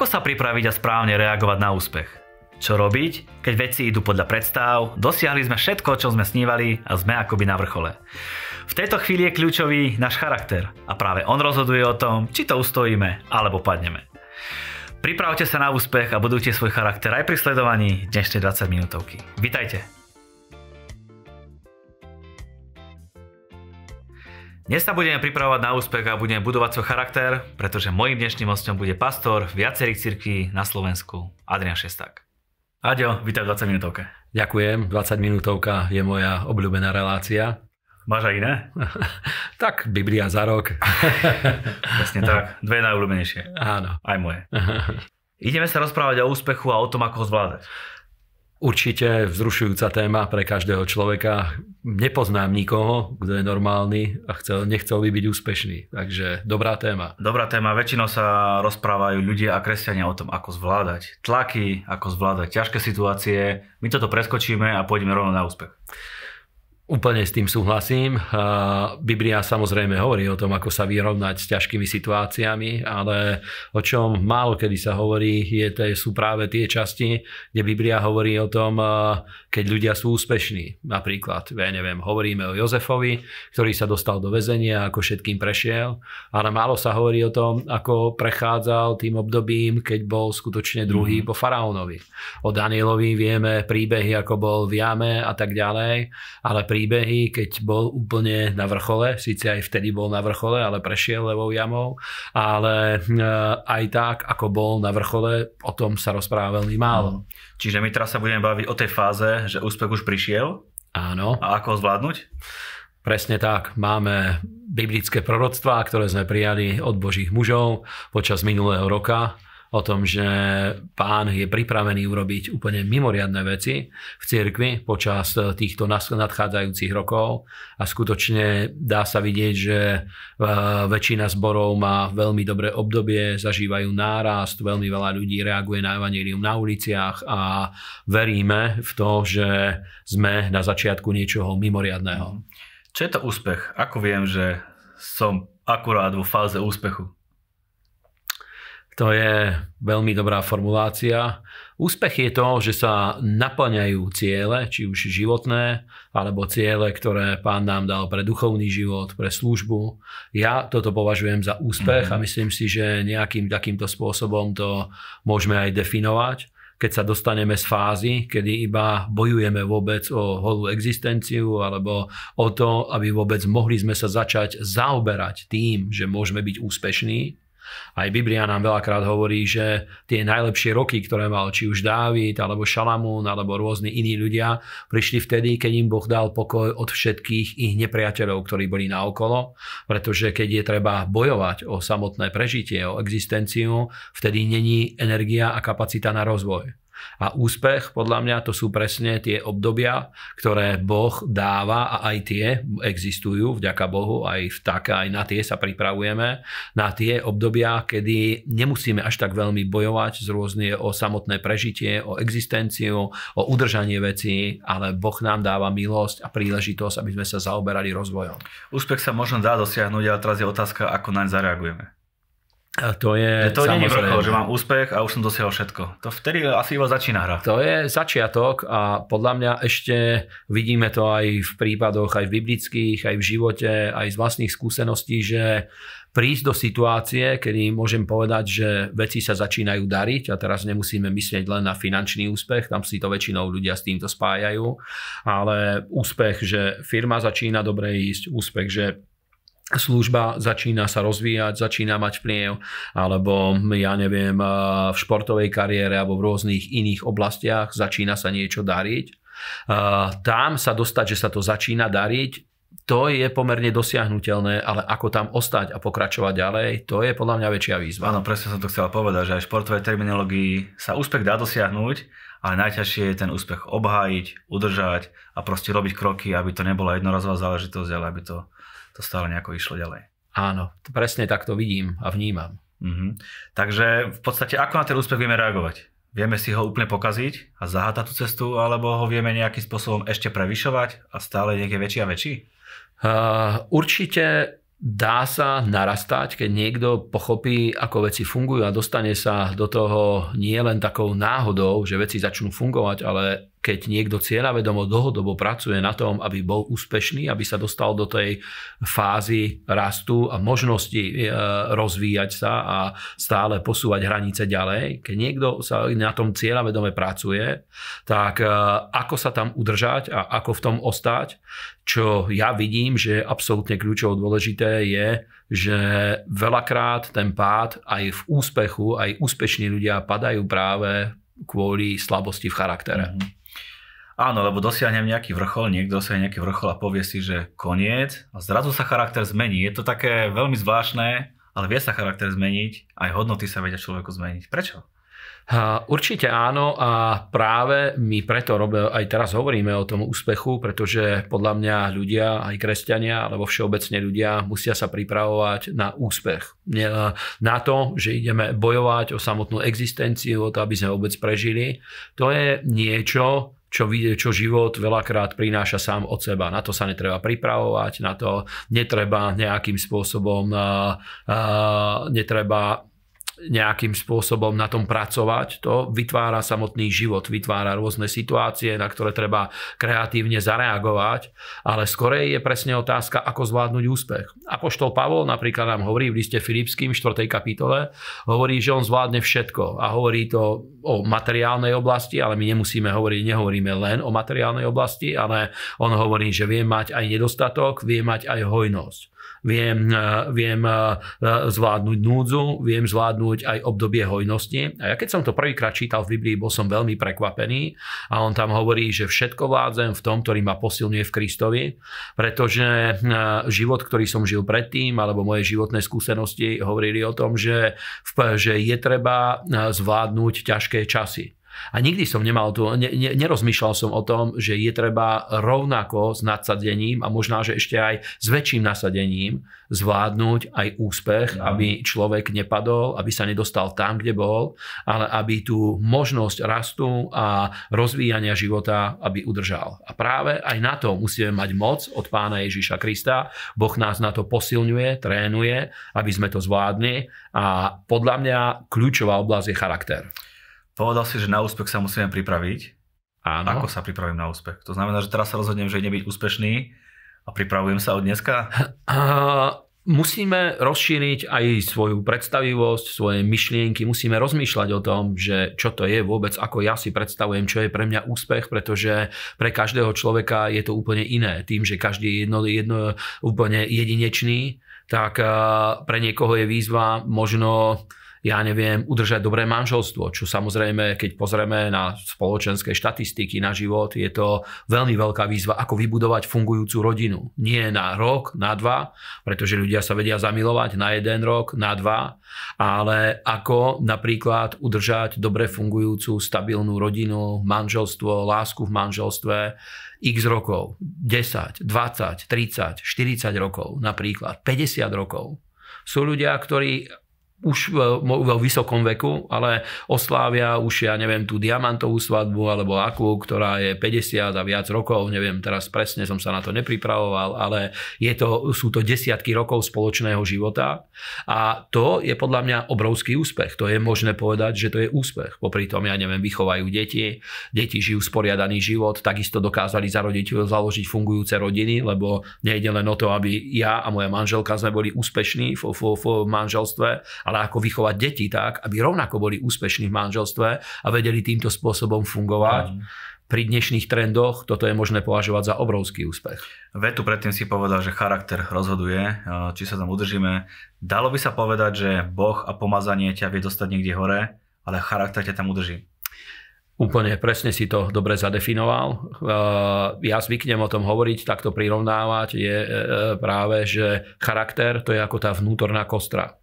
Ako sa pripraviť a správne reagovať na úspech? Čo robiť, keď veci idú podľa predstav, dosiahli sme všetko, čo sme snívali a sme akoby na vrchole. V tejto chvíli je kľúčový náš charakter a práve on rozhoduje o tom, či to ustojíme alebo padneme. Pripravte sa na úspech a budujte svoj charakter aj pri sledovaní dnešnej 20 minútovky. Vítajte! Dnes sa budeme pripravovať na úspech a budeme budovať svoj charakter, pretože mojím dnešným hostom bude pastor viacerých cirkví na Slovensku, Adrian Šesták. Aďo, vítaj v 20 minútovke. Ďakujem, 20 minútovka je moja obľúbená relácia. Máš aj iné? tak, Biblia za rok. Presne tak, dve najobľúbenejšie. Áno. Aj moje. Ideme sa rozprávať o úspechu a o tom, ako ho zvládať. Určite vzrušujúca téma pre každého človeka. Nepoznám nikoho, kto je normálny a chcel, nechcel by byť úspešný. Takže dobrá téma. Dobrá téma. Väčšinou sa rozprávajú ľudia a kresťania o tom, ako zvládať tlaky, ako zvládať ťažké situácie. My toto preskočíme a pôjdeme rovno na úspech. Úplne s tým súhlasím. Biblia samozrejme hovorí o tom, ako sa vyrovnať s ťažkými situáciami, ale o čom málo kedy sa hovorí, je, to sú práve tie časti, kde Biblia hovorí o tom, keď ľudia sú úspešní. Napríklad, ja neviem, hovoríme o Jozefovi, ktorý sa dostal do väzenia, ako všetkým prešiel, ale málo sa hovorí o tom, ako prechádzal tým obdobím, keď bol skutočne druhý mm. po faraónovi. O Danielovi vieme príbehy, ako bol v jame a tak ďalej, ale príbehy, keď bol úplne na vrchole, síce aj vtedy bol na vrchole, ale prešiel levou jamou, ale e, aj tak, ako bol na vrchole, o tom sa rozpráva veľmi málo. Hmm. Čiže my teraz sa budeme baviť o tej fáze, že úspech už prišiel. Áno. A ako ho zvládnuť? Presne tak. Máme biblické proroctvá, ktoré sme prijali od božích mužov počas minulého roka o tom, že pán je pripravený urobiť úplne mimoriadne veci v cirkvi počas týchto nadchádzajúcich rokov a skutočne dá sa vidieť, že e, väčšina zborov má veľmi dobré obdobie, zažívajú nárast, veľmi veľa ľudí reaguje na evanílium na uliciach a veríme v to, že sme na začiatku niečoho mimoriadného. Čo je to úspech? Ako viem, že som akurát vo fáze úspechu? To je veľmi dobrá formulácia. Úspech je to, že sa naplňajú ciele, či už životné, alebo ciele, ktoré pán nám dal pre duchovný život, pre službu. Ja toto považujem za úspech mm-hmm. a myslím si, že nejakým takýmto spôsobom to môžeme aj definovať keď sa dostaneme z fázy, kedy iba bojujeme vôbec o holú existenciu alebo o to, aby vôbec mohli sme sa začať zaoberať tým, že môžeme byť úspešní, aj Biblia nám veľakrát hovorí, že tie najlepšie roky, ktoré mal či už Dávid, alebo Šalamún, alebo rôzni iní ľudia, prišli vtedy, keď im Boh dal pokoj od všetkých ich nepriateľov, ktorí boli naokolo, pretože keď je treba bojovať o samotné prežitie, o existenciu, vtedy není energia a kapacita na rozvoj. A úspech, podľa mňa, to sú presne tie obdobia, ktoré Boh dáva a aj tie existujú, vďaka Bohu, aj v tak, aj na tie sa pripravujeme, na tie obdobia, kedy nemusíme až tak veľmi bojovať z rôzne o samotné prežitie, o existenciu, o udržanie vecí, ale Boh nám dáva milosť a príležitosť, aby sme sa zaoberali rozvojom. Úspech sa možno dá dosiahnuť, ale teraz je otázka, ako naň zareagujeme. A to je... To nie je vrchol, že mám úspech a už som dosiahol všetko. To vtedy asi iba začína hra. To je začiatok a podľa mňa ešte vidíme to aj v prípadoch, aj v biblických, aj v živote, aj z vlastných skúseností, že prísť do situácie, kedy môžem povedať, že veci sa začínajú dariť a teraz nemusíme myslieť len na finančný úspech, tam si to väčšinou ľudia s týmto spájajú, ale úspech, že firma začína dobre ísť, úspech, že služba začína sa rozvíjať, začína mať vplyv, alebo ja neviem, v športovej kariére alebo v rôznych iných oblastiach začína sa niečo dariť. Tam sa dostať, že sa to začína dariť, to je pomerne dosiahnutelné, ale ako tam ostať a pokračovať ďalej, to je podľa mňa väčšia výzva. Áno, presne som to chcel povedať, že aj v športovej terminológii sa úspech dá dosiahnuť, ale najťažšie je ten úspech obhájiť, udržať a proste robiť kroky, aby to nebola jednorazová záležitosť, ale aby to to stále nejako išlo ďalej. Áno, presne tak to vidím a vnímam. Mhm. Takže v podstate ako na ten úspech vieme reagovať? Vieme si ho úplne pokaziť a zahátať tú cestu, alebo ho vieme nejakým spôsobom ešte prevyšovať a stále niekde väčší a väčší? Uh, určite dá sa narastať, keď niekto pochopí, ako veci fungujú a dostane sa do toho nie len takou náhodou, že veci začnú fungovať, ale keď niekto cieľavedomo dlhodobo pracuje na tom, aby bol úspešný, aby sa dostal do tej fázy rastu a možnosti e, rozvíjať sa a stále posúvať hranice ďalej. Keď niekto sa na tom cieľavedome pracuje, tak e, ako sa tam udržať a ako v tom ostať, čo ja vidím, že je absolútne kľúčovo dôležité je, že veľakrát ten pád aj v úspechu, aj úspešní ľudia padajú práve kvôli slabosti v charaktere. Mm-hmm. Áno, lebo dosiahnem nejaký vrchol, niekto dosiahne nejaký vrchol a povie si, že koniec a zrazu sa charakter zmení. Je to také veľmi zvláštne, ale vie sa charakter zmeniť, aj hodnoty sa vedia človeku zmeniť. Prečo? Určite áno a práve my preto aj teraz hovoríme o tom úspechu, pretože podľa mňa ľudia, aj kresťania, alebo všeobecne ľudia musia sa pripravovať na úspech. Na to, že ideme bojovať o samotnú existenciu, o to, aby sme vôbec prežili. To je niečo, čo, čo život veľakrát prináša sám od seba. Na to sa netreba pripravovať, na to netreba nejakým spôsobom, uh, uh, netreba nejakým spôsobom na tom pracovať. To vytvára samotný život, vytvára rôzne situácie, na ktoré treba kreatívne zareagovať, ale skorej je presne otázka, ako zvládnuť úspech. Apoštol Pavol napríklad nám hovorí v liste Filipským 4. kapitole, hovorí, že on zvládne všetko a hovorí to o materiálnej oblasti, ale my nemusíme hovoriť, nehovoríme len o materiálnej oblasti, ale on hovorí, že vie mať aj nedostatok, vie mať aj hojnosť viem, eh, viem eh, zvládnuť núdzu, viem zvládnuť aj obdobie hojnosti. A ja keď som to prvýkrát čítal v Biblii, bol som veľmi prekvapený a on tam hovorí, že všetko vládzem v tom, ktorý ma posilňuje v Kristovi, pretože eh, život, ktorý som žil predtým, alebo moje životné skúsenosti hovorili o tom, že, že je treba zvládnuť ťažké časy. A nikdy som nemal tu, ne, ne, nerozmýšľal som o tom, že je treba rovnako s nadsadením a možná, že ešte aj s väčším nasadením zvládnuť aj úspech, no. aby človek nepadol, aby sa nedostal tam, kde bol, ale aby tú možnosť rastu a rozvíjania života, aby udržal. A práve aj na to musíme mať moc od pána Ježiša Krista. Boh nás na to posilňuje, trénuje, aby sme to zvládli a podľa mňa kľúčová oblasť je charakter. Povedal si, že na úspech sa musíme pripraviť. Áno. Ako sa pripravím na úspech? To znamená, že teraz sa rozhodnem, že byť úspešný a pripravujem sa od dneska? musíme rozšíriť aj svoju predstavivosť, svoje myšlienky, musíme rozmýšľať o tom, že čo to je vôbec, ako ja si predstavujem, čo je pre mňa úspech, pretože pre každého človeka je to úplne iné. Tým, že každý je jedno, jedno úplne jedinečný, tak pre niekoho je výzva možno ja neviem, udržať dobré manželstvo, čo samozrejme, keď pozrieme na spoločenské štatistiky na život, je to veľmi veľká výzva, ako vybudovať fungujúcu rodinu. Nie na rok, na dva, pretože ľudia sa vedia zamilovať na jeden rok, na dva, ale ako napríklad udržať dobre fungujúcu, stabilnú rodinu, manželstvo, lásku v manželstve, x rokov, 10, 20, 30, 40 rokov napríklad, 50 rokov. Sú ľudia, ktorí už vo vysokom veku, ale oslávia už, ja neviem, tú diamantovú svadbu alebo akú, ktorá je 50 a viac rokov, neviem, teraz presne som sa na to nepripravoval, ale je to, sú to desiatky rokov spoločného života a to je podľa mňa obrovský úspech. To je možné povedať, že to je úspech. Popri tom, ja neviem, vychovajú deti, deti žijú sporiadaný život, takisto dokázali zarodiť, založiť fungujúce rodiny, lebo nejde len o to, aby ja a moja manželka sme boli úspešní v, v, v manželstve, ale ako vychovať deti tak, aby rovnako boli úspešní v manželstve a vedeli týmto spôsobom fungovať. Mm. Pri dnešných trendoch toto je možné považovať za obrovský úspech. Vetu predtým si povedal, že charakter rozhoduje, či sa tam udržíme. Dalo by sa povedať, že Boh a pomazanie ťa vie dostať niekde hore, ale charakter ťa tam udrží. Úplne presne si to dobre zadefinoval. Ja zvyknem o tom hovoriť, takto prirovnávať je e, e, práve, že charakter to je ako tá vnútorná kostra.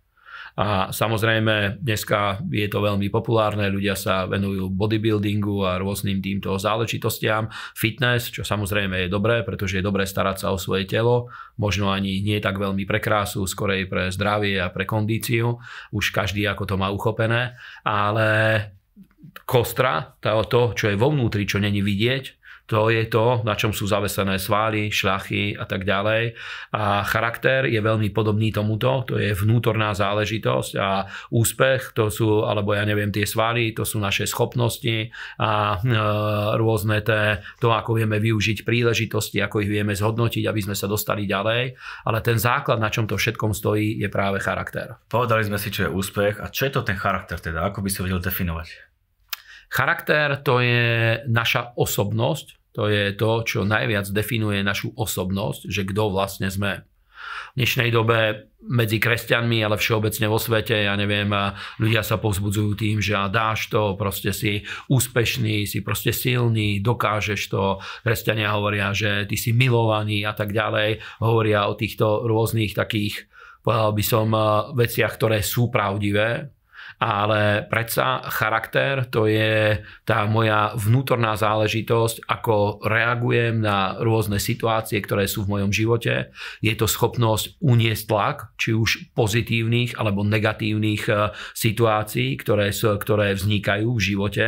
A samozrejme, dneska je to veľmi populárne, ľudia sa venujú bodybuildingu a rôznym týmto záležitostiam. Fitness, čo samozrejme je dobré, pretože je dobré starať sa o svoje telo, možno ani nie tak veľmi pre krásu, skorej pre zdravie a pre kondíciu. Už každý ako to má uchopené, ale kostra, to, čo je vo vnútri, čo není vidieť, To je to, na čom sú zavesené svaly, šľachy a tak ďalej. A charakter je veľmi podobný tomuto, to je vnútorná záležitosť a úspech, to sú, alebo ja neviem, tie svaly, to sú naše schopnosti a e, rôzne té, to, ako vieme využiť príležitosti, ako ich vieme zhodnotiť, aby sme sa dostali ďalej. Ale ten základ, na čom to všetkom stojí, je práve charakter. Povedali sme si, čo je úspech a čo je to ten charakter teda? Ako by si vedel definovať? Charakter to je naša osobnosť, to je to, čo najviac definuje našu osobnosť, že kto vlastne sme. V dnešnej dobe medzi kresťanmi, ale všeobecne vo svete, ja neviem, ľudia sa povzbudzujú tým, že dáš to, proste si úspešný, si proste silný, dokážeš to. Kresťania hovoria, že ty si milovaný a tak ďalej. Hovoria o týchto rôznych takých, povedal by som, veciach, ktoré sú pravdivé, ale predsa charakter to je tá moja vnútorná záležitosť, ako reagujem na rôzne situácie, ktoré sú v mojom živote. Je to schopnosť uniesť tlak, či už pozitívnych alebo negatívnych e, situácií, ktoré, ktoré vznikajú v živote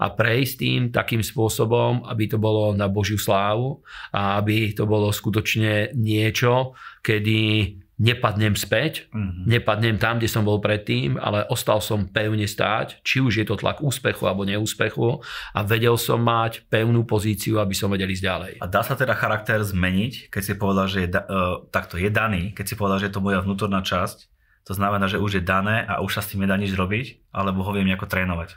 a prejsť tým takým spôsobom, aby to bolo na Božiu slávu a aby to bolo skutočne niečo, kedy nepadnem späť, mm-hmm. nepadnem tam, kde som bol predtým, ale ostal som pevne stáť, či už je to tlak úspechu alebo neúspechu a vedel som mať pevnú pozíciu, aby som vedel ísť ďalej. A dá sa teda charakter zmeniť, keď si povedal, že je, uh, takto je daný, keď si povedal, že je to moja vnútorná časť, to znamená, že už je dané a už sa s tým nedá nič robiť, alebo ho viem nejako trénovať.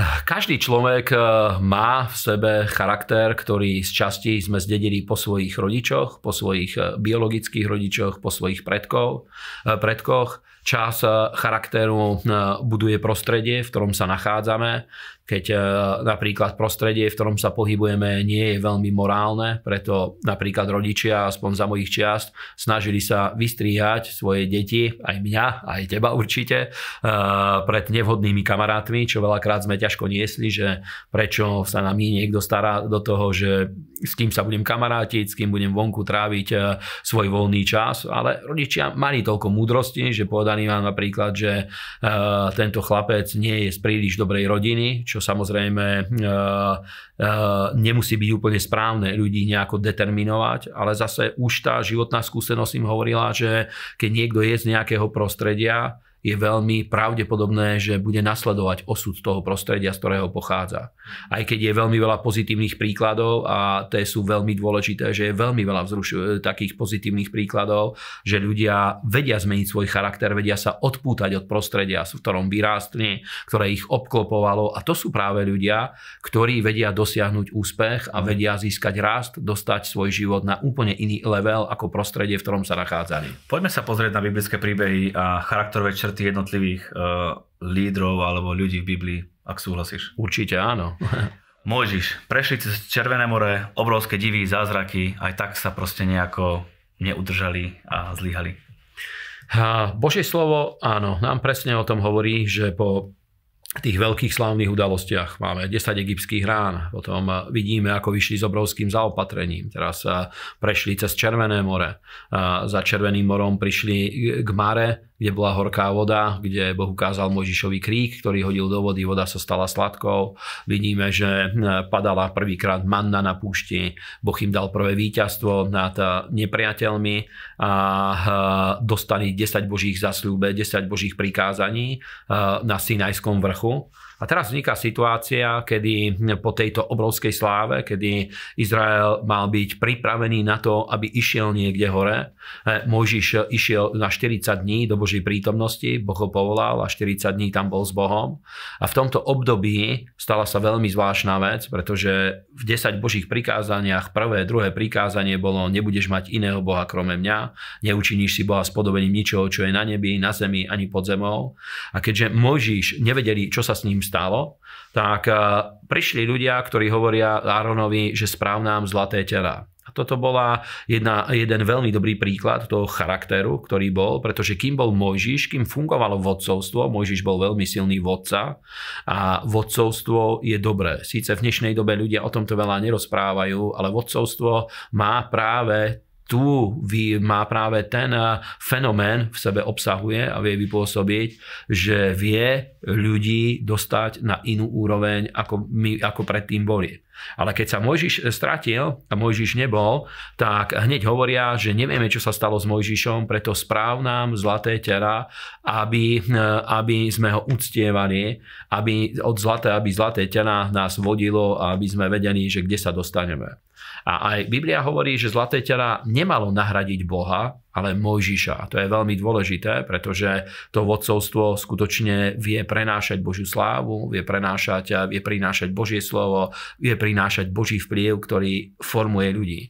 Každý človek eh, má v sebe charakter, ktorý z časti sme zdedili po svojich rodičoch, po svojich eh, biologických rodičoch, po svojich predkov, eh, predkoch. Čas charakteru buduje prostredie, v ktorom sa nachádzame keď e, napríklad prostredie, v ktorom sa pohybujeme, nie je veľmi morálne, preto napríklad rodičia, aspoň za mojich čiast, snažili sa vystríhať svoje deti, aj mňa, aj teba určite, e, pred nevhodnými kamarátmi, čo veľakrát sme ťažko niesli, že prečo sa na mí niekto stará do toho, že s kým sa budem kamarátiť, s kým budem vonku tráviť e, svoj voľný čas, ale rodičia mali toľko múdrosti, že povedali vám napríklad, že tento chlapec nie je z príliš dobrej rodiny, čo samozrejme e, e, nemusí byť úplne správne ľudí nejako determinovať, ale zase už tá životná skúsenosť im hovorila, že keď niekto je z nejakého prostredia, je veľmi pravdepodobné, že bude nasledovať osud toho prostredia, z ktorého pochádza. Aj keď je veľmi veľa pozitívnych príkladov a tie sú veľmi dôležité, že je veľmi veľa vzruš- takých pozitívnych príkladov, že ľudia vedia zmeniť svoj charakter, vedia sa odpútať od prostredia, v ktorom vyrástli, ktoré ich obklopovalo a to sú práve ľudia, ktorí vedia dosiahnuť úspech a vedia získať rast, dostať svoj život na úplne iný level ako prostredie, v ktorom sa nachádzali. Poďme sa pozrieť na biblické príbehy a charakterové črty jednotlivých uh, lídrov alebo ľudí v Biblii, ak súhlasíš. Určite áno. Mojžiš, prešli cez Červené more, obrovské divy, zázraky, aj tak sa proste nejako neudržali a zlyhali. Božie slovo, áno, nám presne o tom hovorí, že po tých veľkých slávnych udalostiach. Máme 10 egyptských rán, potom vidíme, ako vyšli s obrovským zaopatrením. Teraz sa prešli cez Červené more. Za Červeným morom prišli k Mare, kde bola horká voda, kde Boh ukázal Mojžišový krík, ktorý hodil do vody, voda sa stala sladkou. Vidíme, že hm, padala prvýkrát manna na púšti, Boh im dal prvé víťazstvo nad hm, nepriateľmi a hm, dostali 10 božích zasľúbe, 10 božích prikázaní na Sinajskom vrchu. A teraz vzniká situácia, kedy po tejto obrovskej sláve, kedy Izrael mal byť pripravený na to, aby išiel niekde hore. E, Mojžiš išiel na 40 dní do Božej prítomnosti, Boh ho povolal a 40 dní tam bol s Bohom. A v tomto období stala sa veľmi zvláštna vec, pretože v 10 Božích prikázaniach prvé, druhé prikázanie bolo nebudeš mať iného Boha krome mňa, neučiníš si Boha podobením ničoho, čo je na nebi, na zemi ani pod zemou. A keďže Mojžiš nevedeli, čo sa s ním stalo, tak eh, prišli ľudia, ktorí hovoria Áronovi, že správ nám zlaté tela. A toto bola jedna, jeden veľmi dobrý príklad toho charakteru, ktorý bol, pretože kým bol Mojžiš, kým fungovalo vodcovstvo, Mojžiš bol veľmi silný vodca a vodcovstvo je dobré. Síce v dnešnej dobe ľudia o tomto veľa nerozprávajú, ale vodcovstvo má práve tu má práve ten eh, fenomén v sebe obsahuje a vie vypôsobiť, že vie ľudí dostať na inú úroveň, ako my ako predtým boli. Ale keď sa Mojžiš stratil a Mojžiš nebol, tak hneď hovoria, že nevieme, čo sa stalo s Mojžišom, preto správ nám zlaté tela, aby, aby sme ho uctievali, aby od zlaté, aby zlaté tela nás vodilo a aby sme vedeli, že kde sa dostaneme. A aj Biblia hovorí, že zlaté tela nemalo nahradiť Boha, ale Mojžiša. A to je veľmi dôležité, pretože to vodcovstvo skutočne vie prenášať Božiu slávu, vie, prenášať, vie prinášať Božie slovo, vie prinášať Boží vplyv, ktorý formuje ľudí.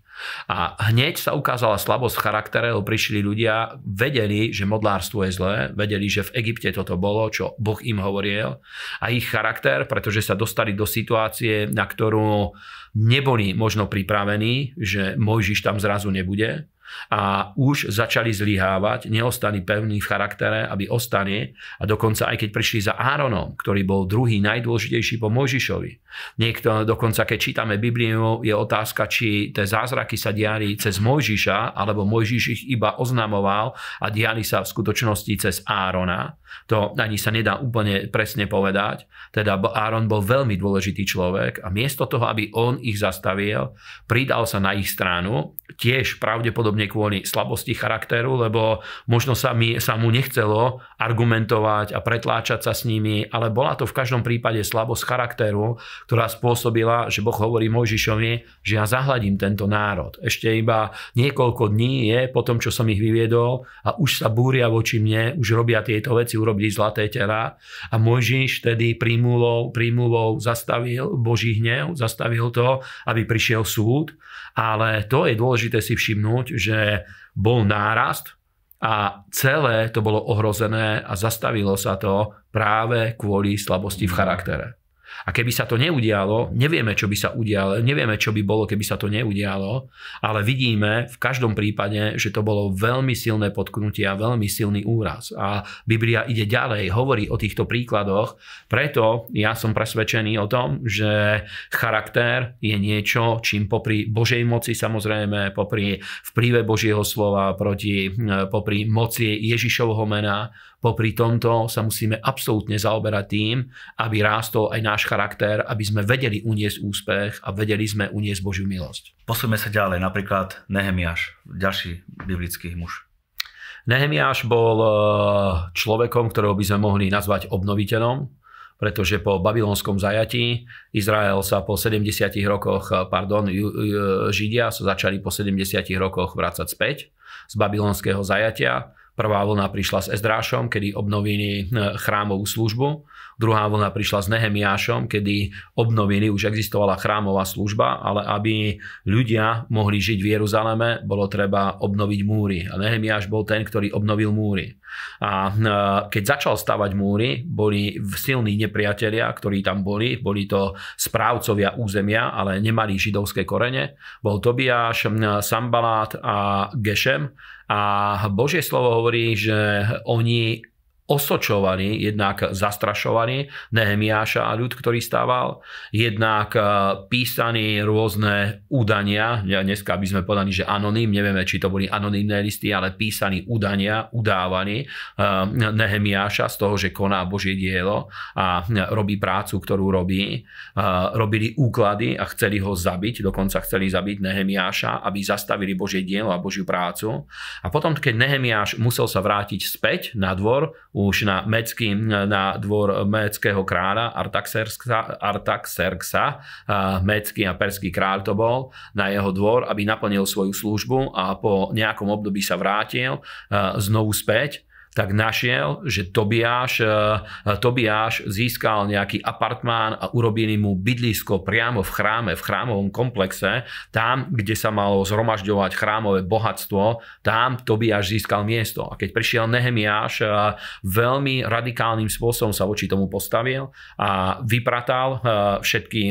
A hneď sa ukázala slabosť v charaktere, lebo prišli ľudia, vedeli, že modlárstvo je zlé, vedeli, že v Egypte toto bolo, čo Boh im hovoril. A ich charakter, pretože sa dostali do situácie, na ktorú neboli možno pripravení, že Mojžiš tam zrazu nebude, a už začali zlyhávať, neostali pevní v charaktere, aby ostane a dokonca aj keď prišli za Áronom, ktorý bol druhý najdôležitejší po Mojžišovi. Niekto, dokonca keď čítame Bibliu, je otázka, či tie zázraky sa diali cez Mojžiša, alebo Mojžiš ich iba oznamoval a diali sa v skutočnosti cez Árona. To ani sa nedá úplne presne povedať. Teda Áron bol veľmi dôležitý človek a miesto toho, aby on ich zastavil, pridal sa na ich stranu, tiež pravdepodobne kvôli slabosti charakteru, lebo možno sa, mi, sa mu nechcelo argumentovať a pretláčať sa s nimi, ale bola to v každom prípade slabosť charakteru, ktorá spôsobila, že Boh hovorí Mojžišovi, že ja zahladím tento národ. Ešte iba niekoľko dní je po tom, čo som ich vyviedol a už sa búria voči mne, už robia tieto veci, urobili zlaté tela a Mojžiš tedy prímluvou, prímluvou zastavil Boží hnev, zastavil to, aby prišiel súd, ale to je dôležité si všimnúť, že bol nárast a celé to bolo ohrozené a zastavilo sa to práve kvôli slabosti v charaktere. A keby sa to neudialo, nevieme, čo by sa udialo, nevieme, čo by bolo, keby sa to neudialo, ale vidíme v každom prípade, že to bolo veľmi silné potknutie a veľmi silný úraz. A Biblia ide ďalej, hovorí o týchto príkladoch, preto ja som presvedčený o tom, že charakter je niečo, čím popri Božej moci samozrejme, popri vplyve Božieho slova, proti, popri moci Ježišovho mena, Popri tomto sa musíme absolútne zaoberať tým, aby rástol aj náš charakter, aby sme vedeli uniesť úspech a vedeli sme uniesť Božiu milosť. Posúme sa ďalej, napríklad Nehemiáš, ďalší biblický muž. Nehemiáš bol eh, človekom, ktorého by sme mohli nazvať obnoviteľom, pretože po babylonskom zajatí Izrael sa po 70 rokoch, eh, pardon, Židia sa začali po 70 rokoch vrácať späť z babylonského zajatia Prvá vlna prišla s Ezdrášom, kedy obnovili e, chrámovú službu. Druhá vlna prišla s Nehemiášom, kedy obnovili, už existovala chrámová služba, ale aby ľudia mohli žiť v Jeruzaleme, bolo treba obnoviť múry. A Nehemiáš bol ten, ktorý obnovil múry. A e, keď začal stavať múry, boli silní nepriatelia, ktorí tam boli. Boli to správcovia územia, ale nemali židovské korene. Bol Tobiáš, Sambalát a Gešem a Božie slovo hovorí, že oni osočovali, jednak zastrašovali Nehemiáša a ľud, ktorý stával, jednak e, písaní rôzne údania, dneska by sme povedali, že anonym, nevieme, či to boli anonymné listy, ale písaní údania, udávaní e, Nehemiáša z toho, že koná Božie dielo a robí prácu, ktorú robí. Robili úklady a chceli ho zabiť, dokonca chceli zabiť Nehemiáša, aby zastavili Božie dielo a Božiu prácu. A potom, keď Nehemiáš musel sa vrátiť späť na dvor, už na, Mecký, na dvor meckého kráľa Artaxerxa, Artaxerxa mecký a perský kráľ to bol, na jeho dvor, aby naplnil svoju službu a po nejakom období sa vrátil znovu späť tak našiel, že Tobiáš, e, Tobiáš získal nejaký apartmán a urobili mu bydlisko priamo v chráme, v chrámovom komplexe, tam, kde sa malo zhromažďovať chrámové bohatstvo, tam Tobiáš získal miesto. A keď prišiel Nehemiáš, e, veľmi radikálnym spôsobom sa voči tomu postavil a vypratal e, všetky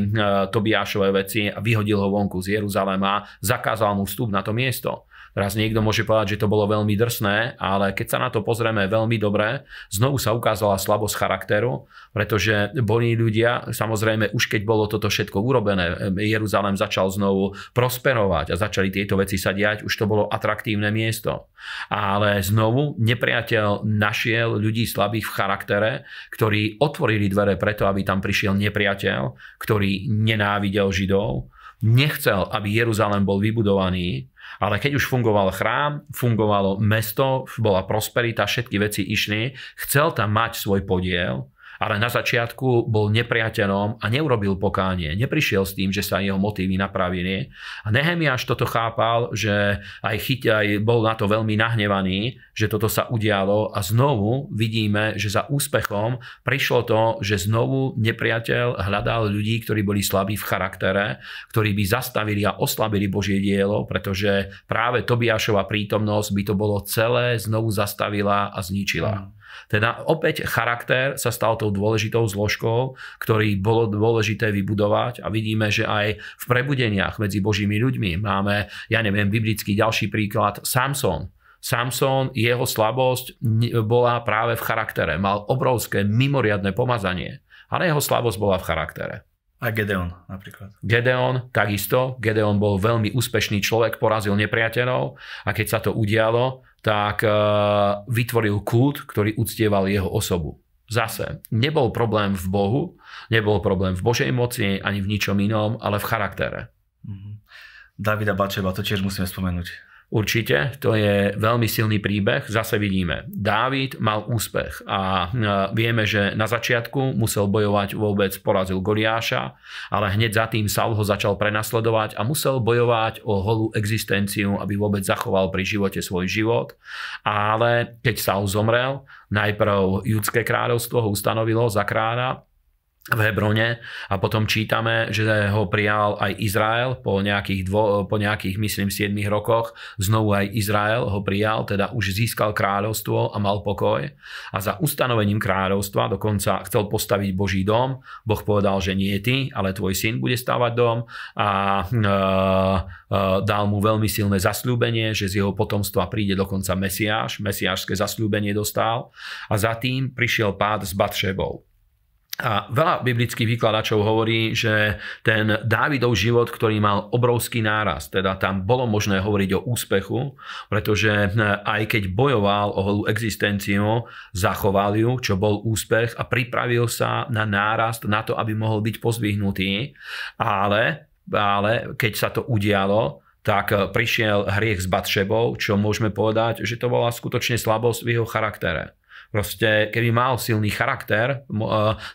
Tobiášové veci a vyhodil ho vonku z Jeruzalema, zakázal mu vstup na to miesto. Teraz niekto môže povedať, že to bolo veľmi drsné, ale keď sa na to pozrieme veľmi dobré. Znovu sa ukázala slabosť charakteru, pretože boli ľudia, samozrejme už keď bolo toto všetko urobené, Jeruzalém začal znovu prosperovať a začali tieto veci sa diať, už to bolo atraktívne miesto. Ale znovu nepriateľ našiel ľudí slabých v charaktere, ktorí otvorili dvere preto, aby tam prišiel nepriateľ, ktorý nenávidel Židov, nechcel, aby Jeruzalém bol vybudovaný, ale keď už fungoval chrám, fungovalo mesto, bola prosperita, všetky veci išli, chcel tam mať svoj podiel, ale na začiatku bol nepriateľom a neurobil pokánie. Neprišiel s tým, že sa jeho motívy napravili. A Nehemiáš toto chápal, že aj, chyť, aj bol na to veľmi nahnevaný, že toto sa udialo a znovu vidíme, že za úspechom prišlo to, že znovu nepriateľ hľadal ľudí, ktorí boli slabí v charaktere, ktorí by zastavili a oslabili Božie dielo, pretože práve Tobiašova prítomnosť by to bolo celé znovu zastavila a zničila. Teda opäť charakter sa stal tou dôležitou zložkou, ktorý bolo dôležité vybudovať a vidíme, že aj v prebudeniach medzi Božími ľuďmi máme, ja neviem, biblický ďalší príklad, Samson. Samson, jeho slabosť bola práve v charaktere. Mal obrovské mimoriadne pomazanie, ale jeho slabosť bola v charaktere. A Gedeon napríklad. Gedeon, takisto. Gedeon bol veľmi úspešný človek, porazil nepriateľov a keď sa to udialo, tak eh, vytvoril kult, ktorý uctieval jeho osobu. Zase, nebol problém v Bohu, nebol problém v Božej moci, ani v ničom inom, ale v charaktere. Mm-hmm. Davida Bačeba, to tiež musíme spomenúť. Určite, to je veľmi silný príbeh. Zase vidíme, Dávid mal úspech a vieme, že na začiatku musel bojovať vôbec, porazil Goliáša, ale hneď za tým Saul ho začal prenasledovať a musel bojovať o holú existenciu, aby vôbec zachoval pri živote svoj život. Ale keď Saul zomrel, najprv judské kráľovstvo ho ustanovilo za kráľa v Hebrone a potom čítame, že ho prijal aj Izrael po nejakých, dvo, po nejakých myslím 7 rokoch. Znovu aj Izrael ho prijal, teda už získal kráľovstvo a mal pokoj. A za ustanovením kráľovstva dokonca chcel postaviť Boží dom. Boh povedal, že nie ty, ale tvoj syn bude stavať dom a e, e, dal mu veľmi silné zasľúbenie, že z jeho potomstva príde dokonca Mesiáš. Mesiášske zasľúbenie dostal a za tým prišiel pád s Batšebou. A veľa biblických vykladačov hovorí, že ten Dávidov život, ktorý mal obrovský náraz, teda tam bolo možné hovoriť o úspechu, pretože aj keď bojoval o holú existenciu, zachoval ju, čo bol úspech a pripravil sa na nárast, na to, aby mohol byť pozvihnutý. Ale, ale keď sa to udialo, tak prišiel hriech s Batšebou, čo môžeme povedať, že to bola skutočne slabosť v jeho charaktere. Proste, keby mal silný charakter,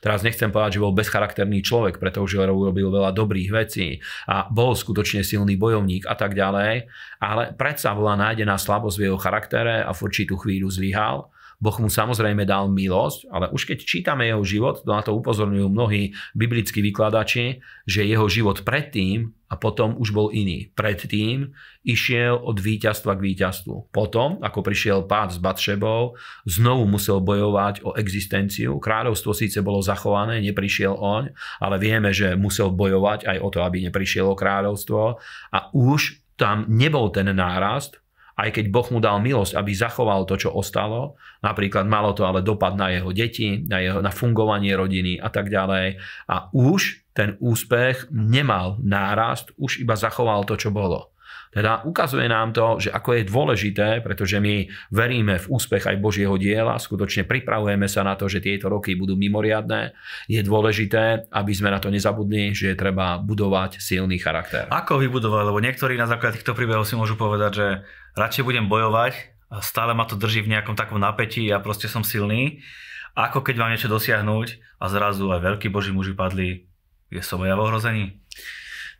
teraz nechcem povedať, že bol bezcharakterný človek, pretože urobil veľa dobrých vecí a bol skutočne silný bojovník a tak ďalej, ale predsa bola nájdená slabosť v jeho charaktere a v určitú chvíľu zlyhal Boh mu samozrejme dal milosť, ale už keď čítame jeho život, na to upozorňujú mnohí biblickí vykladači, že jeho život predtým a potom už bol iný. Predtým išiel od víťazstva k víťazstvu. Potom, ako prišiel pád s Batšebou, znovu musel bojovať o existenciu. Kráľovstvo síce bolo zachované, neprišiel oň, ale vieme, že musel bojovať aj o to, aby neprišiel o kráľovstvo. A už tam nebol ten nárast, aj keď Boh mu dal milosť, aby zachoval to, čo ostalo, napríklad malo to ale dopad na jeho deti, na, jeho, na fungovanie rodiny a tak ďalej. A už ten úspech nemal nárast, už iba zachoval to, čo bolo. Teda ukazuje nám to, že ako je dôležité, pretože my veríme v úspech aj Božieho diela, skutočne pripravujeme sa na to, že tieto roky budú mimoriadné, je dôležité, aby sme na to nezabudli, že je treba budovať silný charakter. Ako vybudovať? Lebo niektorí na základe týchto príbehov si môžu povedať, že radšej budem bojovať a stále ma to drží v nejakom takom napätí a proste som silný, ako keď mám niečo dosiahnuť a zrazu aj veľkí boží muži padli, je som ja v ohrození?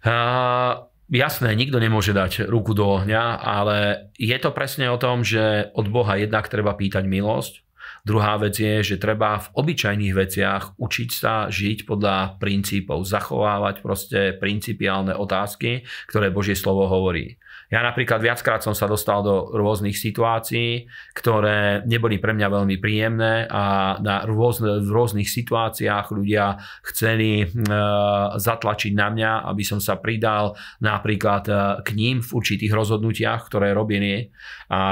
Uh, Jasné, nikto nemôže dať ruku do ohňa, ale je to presne o tom, že od Boha jednak treba pýtať milosť, Druhá vec je, že treba v obyčajných veciach učiť sa žiť podľa princípov, zachovávať proste principiálne otázky, ktoré Božie slovo hovorí. Ja napríklad viackrát som sa dostal do rôznych situácií, ktoré neboli pre mňa veľmi príjemné a na rôzne, v rôznych situáciách ľudia chceli e, zatlačiť na mňa, aby som sa pridal napríklad e, k ním v určitých rozhodnutiach, ktoré robili. A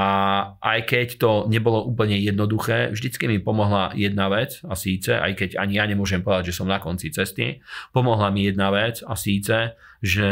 aj keď to nebolo úplne jednoduché, vždycky mi pomohla jedna vec a síce, aj keď ani ja nemôžem povedať, že som na konci cesty, pomohla mi jedna vec a síce, že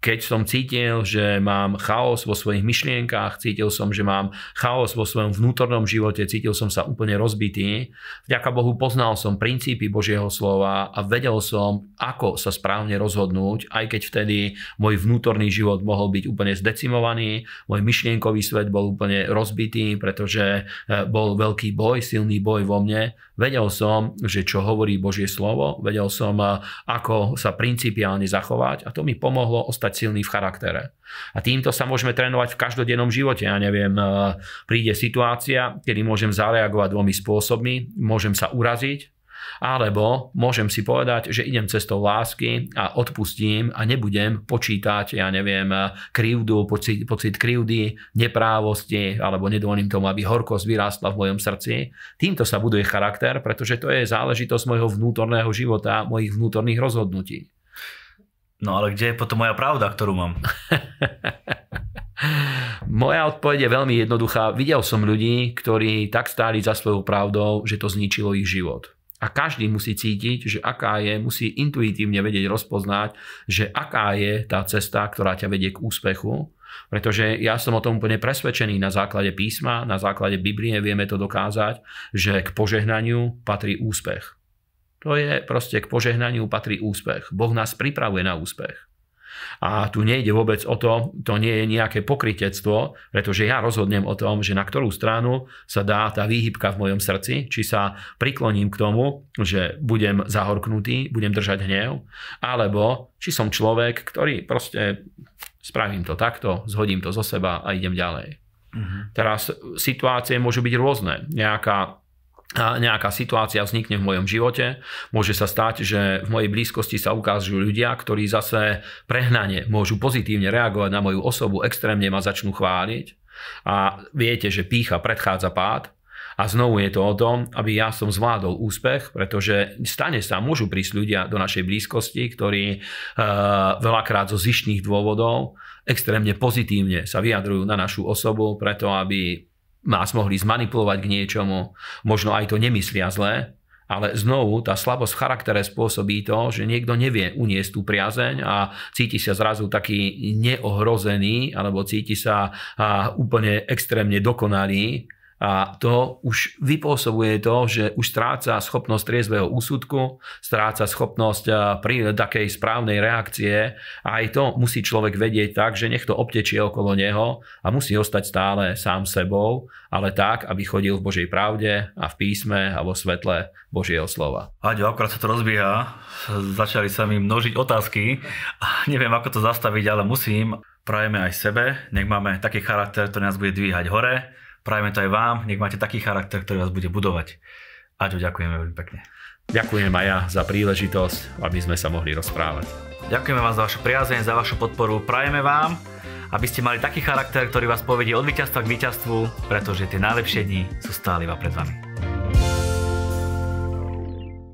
keď som cítil, že mám chaos vo svojich myšlienkách, cítil som, že mám chaos vo svojom vnútornom živote, cítil som sa úplne rozbitý. Vďaka Bohu poznal som princípy Božieho slova a vedel som, ako sa správne rozhodnúť, aj keď vtedy môj vnútorný život mohol byť úplne zdecimovaný, môj myšlienkový svet bol úplne rozbitý, pretože e, bol veľký boj, silný boj vo mne. Vedel som, že čo hovorí Božie slovo, vedel som, e, ako sa principiálne zachovať a to mi pomohlo ostať ostať silný v charaktere. A týmto sa môžeme trénovať v každodennom živote. Ja neviem, e, príde situácia, kedy môžem zareagovať dvomi spôsobmi. Môžem sa uraziť, alebo môžem si povedať, že idem cestou lásky a odpustím a nebudem počítať, ja neviem, krivdu, pocit, pocit krivdy, neprávosti, alebo nedovolím tomu, aby horkosť vyrástla v mojom srdci. Týmto sa buduje charakter, pretože to je záležitosť môjho vnútorného života, mojich vnútorných rozhodnutí. No ale kde je potom moja pravda, ktorú mám? Moja odpoveď je veľmi jednoduchá. Videl som ľudí, ktorí tak stáli za svojou pravdou, že to zničilo ich život. A každý musí cítiť, že aká je, musí intuitívne vedieť rozpoznať, že aká je tá cesta, ktorá ťa vedie k úspechu. Pretože ja som o tom úplne presvedčený na základe písma, na základe Biblie vieme to dokázať, že k požehnaniu patrí úspech. To je proste k požehnaniu patrí úspech. Boh nás pripravuje na úspech. A tu nejde vôbec o to, to nie je nejaké pokritectvo, pretože ja rozhodnem o tom, že na ktorú stranu sa dá tá výhybka v mojom srdci, či sa prikloním k tomu, že budem zahorknutý, budem držať hnev, alebo či som človek, ktorý proste spravím to takto, zhodím to zo seba a idem ďalej. Uh-huh. Teraz situácie môžu byť rôzne. Nejaká a nejaká situácia vznikne v mojom živote. Môže sa stať, že v mojej blízkosti sa ukážu ľudia, ktorí zase prehnane môžu pozitívne reagovať na moju osobu, extrémne ma začnú chváliť. A viete, že pícha predchádza pád. A znovu je to o tom, aby ja som zvládol úspech, pretože stane sa, môžu prísť ľudia do našej blízkosti, ktorí uh, veľakrát zo zištných dôvodov extrémne pozitívne sa vyjadrujú na našu osobu, preto aby nás mohli zmanipulovať k niečomu, možno aj to nemyslia zle, ale znovu tá slabosť v charaktere spôsobí to, že niekto nevie uniesť tú priazeň a cíti sa zrazu taký neohrozený alebo cíti sa úplne extrémne dokonalý a to už vypôsobuje to, že už stráca schopnosť triezvého úsudku, stráca schopnosť pri takej správnej reakcie. A aj to musí človek vedieť tak, že nech to obtečie okolo neho a musí ostať stále sám sebou, ale tak, aby chodil v Božej pravde a v písme a vo svetle Božieho slova. Aďo, akorát sa to rozbieha, začali sa mi množiť otázky. A neviem, ako to zastaviť, ale musím. Prajeme aj sebe, nech máme taký charakter, ktorý nás bude dvíhať hore, Prajeme to aj vám, nech máte taký charakter, ktorý vás bude budovať. Aďo, ďakujeme veľmi pekne. Ďakujem aj ja za príležitosť, aby sme sa mohli rozprávať. Ďakujeme vám za vašu priazeň, za vašu podporu. Prajeme vám, aby ste mali taký charakter, ktorý vás povedie od víťazstva k víťazstvu, pretože tie najlepšie dni sú stále iba pred vami.